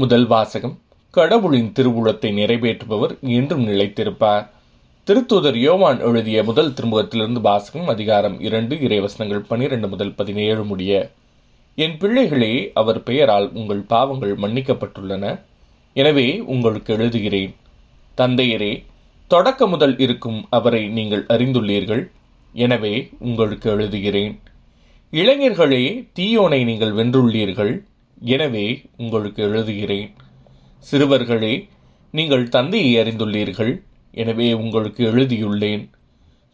முதல் வாசகம் கடவுளின் திருவுளத்தை நிறைவேற்றுபவர் என்றும் நிலைத்திருப்பார். திருத்தூதர் யோவான் எழுதிய முதல் திருமுகத்திலிருந்து வாசகம் அதிகாரம் இரண்டு இறைவசனங்கள் பனிரெண்டு முதல் பதினேழு முடிய என் பிள்ளைகளே அவர் பெயரால் உங்கள் பாவங்கள் மன்னிக்கப்பட்டுள்ளன. எனவே உங்களுக்கு எழுதுகிறேன். தந்தையரே தொடக்க முதல் இருக்கும் அவரை நீங்கள் அறிந்துள்ளீர்கள். எனவே உங்களுக்கு எழுதுகிறேன். இளைஞர்களே தீயோனை நீங்கள் வென்றுள்ளீர்கள். எனவே உங்களுக்கு எழுதுகிறேன் சிறுவர்களே நீங்கள் தந்தையை அறிந்துள்ளீர்கள். எனவே உங்களுக்கு எழுதியுள்ளேன்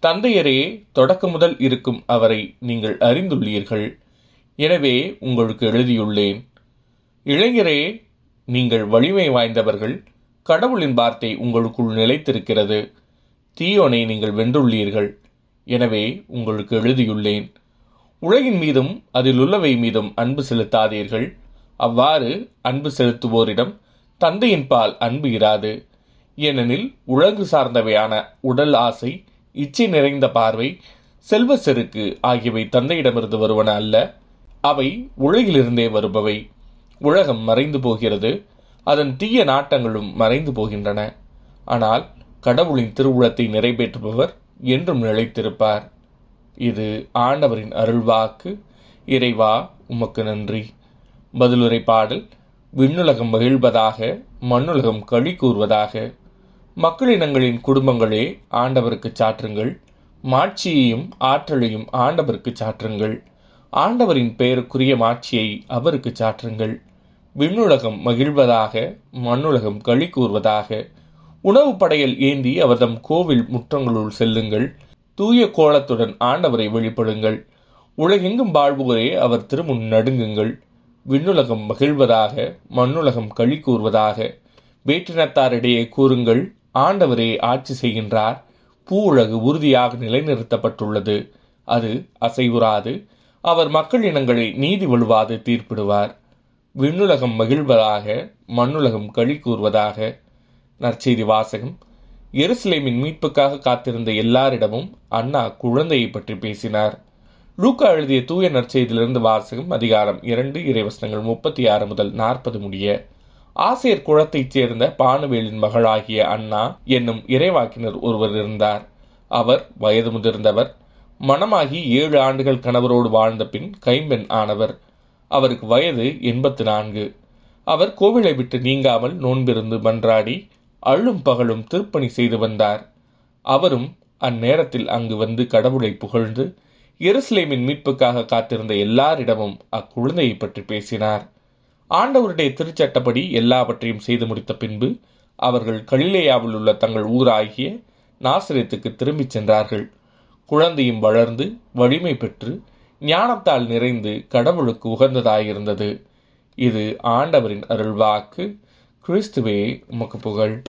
தந்தையரே தொடக்க முதல் இருக்கும் அவரை நீங்கள் அறிந்துள்ளீர்கள். எனவே உங்களுக்கு எழுதியுள்ளேன் இளைஞரே நீங்கள் வலிமை வாய்ந்தவர்கள். கடவுளின் வார்த்தை உங்களுக்குள் நிலைத்திருக்கிறது. தீயோனை நீங்கள் வென்றுள்ளீர்கள். எனவே உங்களுக்கு எழுதியுள்ளேன் உலகின் மீதும் அதில் உள்ளவை மீதும் அன்பு செலுத்தாதீர்கள். அவ்வாறு அன்பு செலுத்துவோரிடம் தந்தையின் பால் அன்பு இராது. ஏனெனில் உலகு சார்ந்தவையான உடல் ஆசை இச்சை நிறைந்த பார்வை செல்வ செருக்கு ஆகியவை தந்தையிடமிருந்து வருவன அல்ல. அவை உலகிலிருந்தே வருபவை. உலகம் மறைந்து போகிறது. அதன் தீய நாட்டங்களும் மறைந்து போகின்றன. ஆனால் கடவுளின் திருவுளத்தை நிறைவேற்றுபவர் என்றும் நிலைத்திருப்பார். இது ஆண்டவரின் அருள்வாக்கு. இறைவா உமக்கு நன்றி. பதிலுரை பாடல் விண்ணுலகம் மகிழ்வதாக மண்ணுலகம் களி கூறுவதாக. மக்களினங்களின் குடும்பங்களே ஆண்டவருக்கு சாற்றுங்கள். மாட்சியையும் ஆற்றலையும் ஆண்டவருக்கு சாற்றுங்கள். ஆண்டவரின் பெயருக்குரிய மாட்சியை அவருக்கு சாற்றுங்கள். விண்ணுலகம் மகிழ்வதாக மண்ணுலகம் களி கூறுவதாக. உணவு படையல் ஏந்தி அவர்தம் கோவில் முற்றங்களுள் செல்லுங்கள். தூய கோலத்துடன் ஆண்டவரை வெளிப்படுங்கள். உலகெங்கும் வாழ்வோரே அவர் திருமுன் நடுங்குங்கள். விண்ணுலகம் மகிழ்வதாக மண்ணுலகம் களி கூறுவதாக. வேற்றினத்தாரிடையே கூறுங்கள் ஆண்டவரே ஆட்சி செய்கின்றார் பூ உலகு உறுதியாக நிலைநிறுத்தப்பட்டுள்ளது. அது அசைவுறாது அவர் மக்கள் இனங்களை நீதி வலுவாது தீர்ப்பிடுவார். விண்ணுலகம் மகிழ்வதாக மண்ணுலகம் களி கூறுவதாக. நற்செய்தி வாசகம். எருசலேமின் மீட்புக்காக காத்திருந்த எல்லாரிடமும் அண்ணா குழந்தையை பற்றி பேசினார். லூக்கா எழுதிய தூய நற்செய்தியிலிருந்து வாசகம் அதிகாரம் இரண்டு இறைவசனங்கள் முப்பத்தி ஆறு முதல் நாற்பது முடிய ஆசிரியர் குளத்தைச் சேர்ந்த பானுவேலின் மகளாகிய அண்ணா என்னும் இறைவாக்கினர் ஒருவர் இருந்தார். அவர் வயது முதிர்ந்தவர். மணமாகி ஏழு ஆண்டுகள் கணவரோடு வாழ்ந்த பின் கைம்பெண் ஆனவர். அவருக்கு வயது எண்பத்து நான்கு. அவர் கோவிலை விட்டு நீங்காமல் நோன்பிருந்து மன்றாடி அள்ளும் பகலும் திருப்பணி செய்து வந்தார். அவரும் அந்நேரத்தில் அங்கு வந்து கடவுளை புகழ்ந்து எருசலேமின் மீட்புக்காக காத்திருந்த எல்லாரிடமும் அக்குழந்தையை பற்றி பேசினார். ஆண்டவருடைய திருச்சட்டப்படி எல்லாவற்றையும் செய்து முடித்த பின்பு அவர்கள் கலிலேயாவில் உள்ள தங்கள் ஊராகிய நாசிரியத்துக்கு திரும்பிச் சென்றார்கள். குழந்தையும் வளர்ந்து வலிமை பெற்று ஞானத்தால் நிறைந்து கடவுளுக்கு உகந்ததாயிருந்தது. இது ஆண்டவரின் அருள்வாக்கு. கிறிஸ்துவே உமக்கு புகழ்.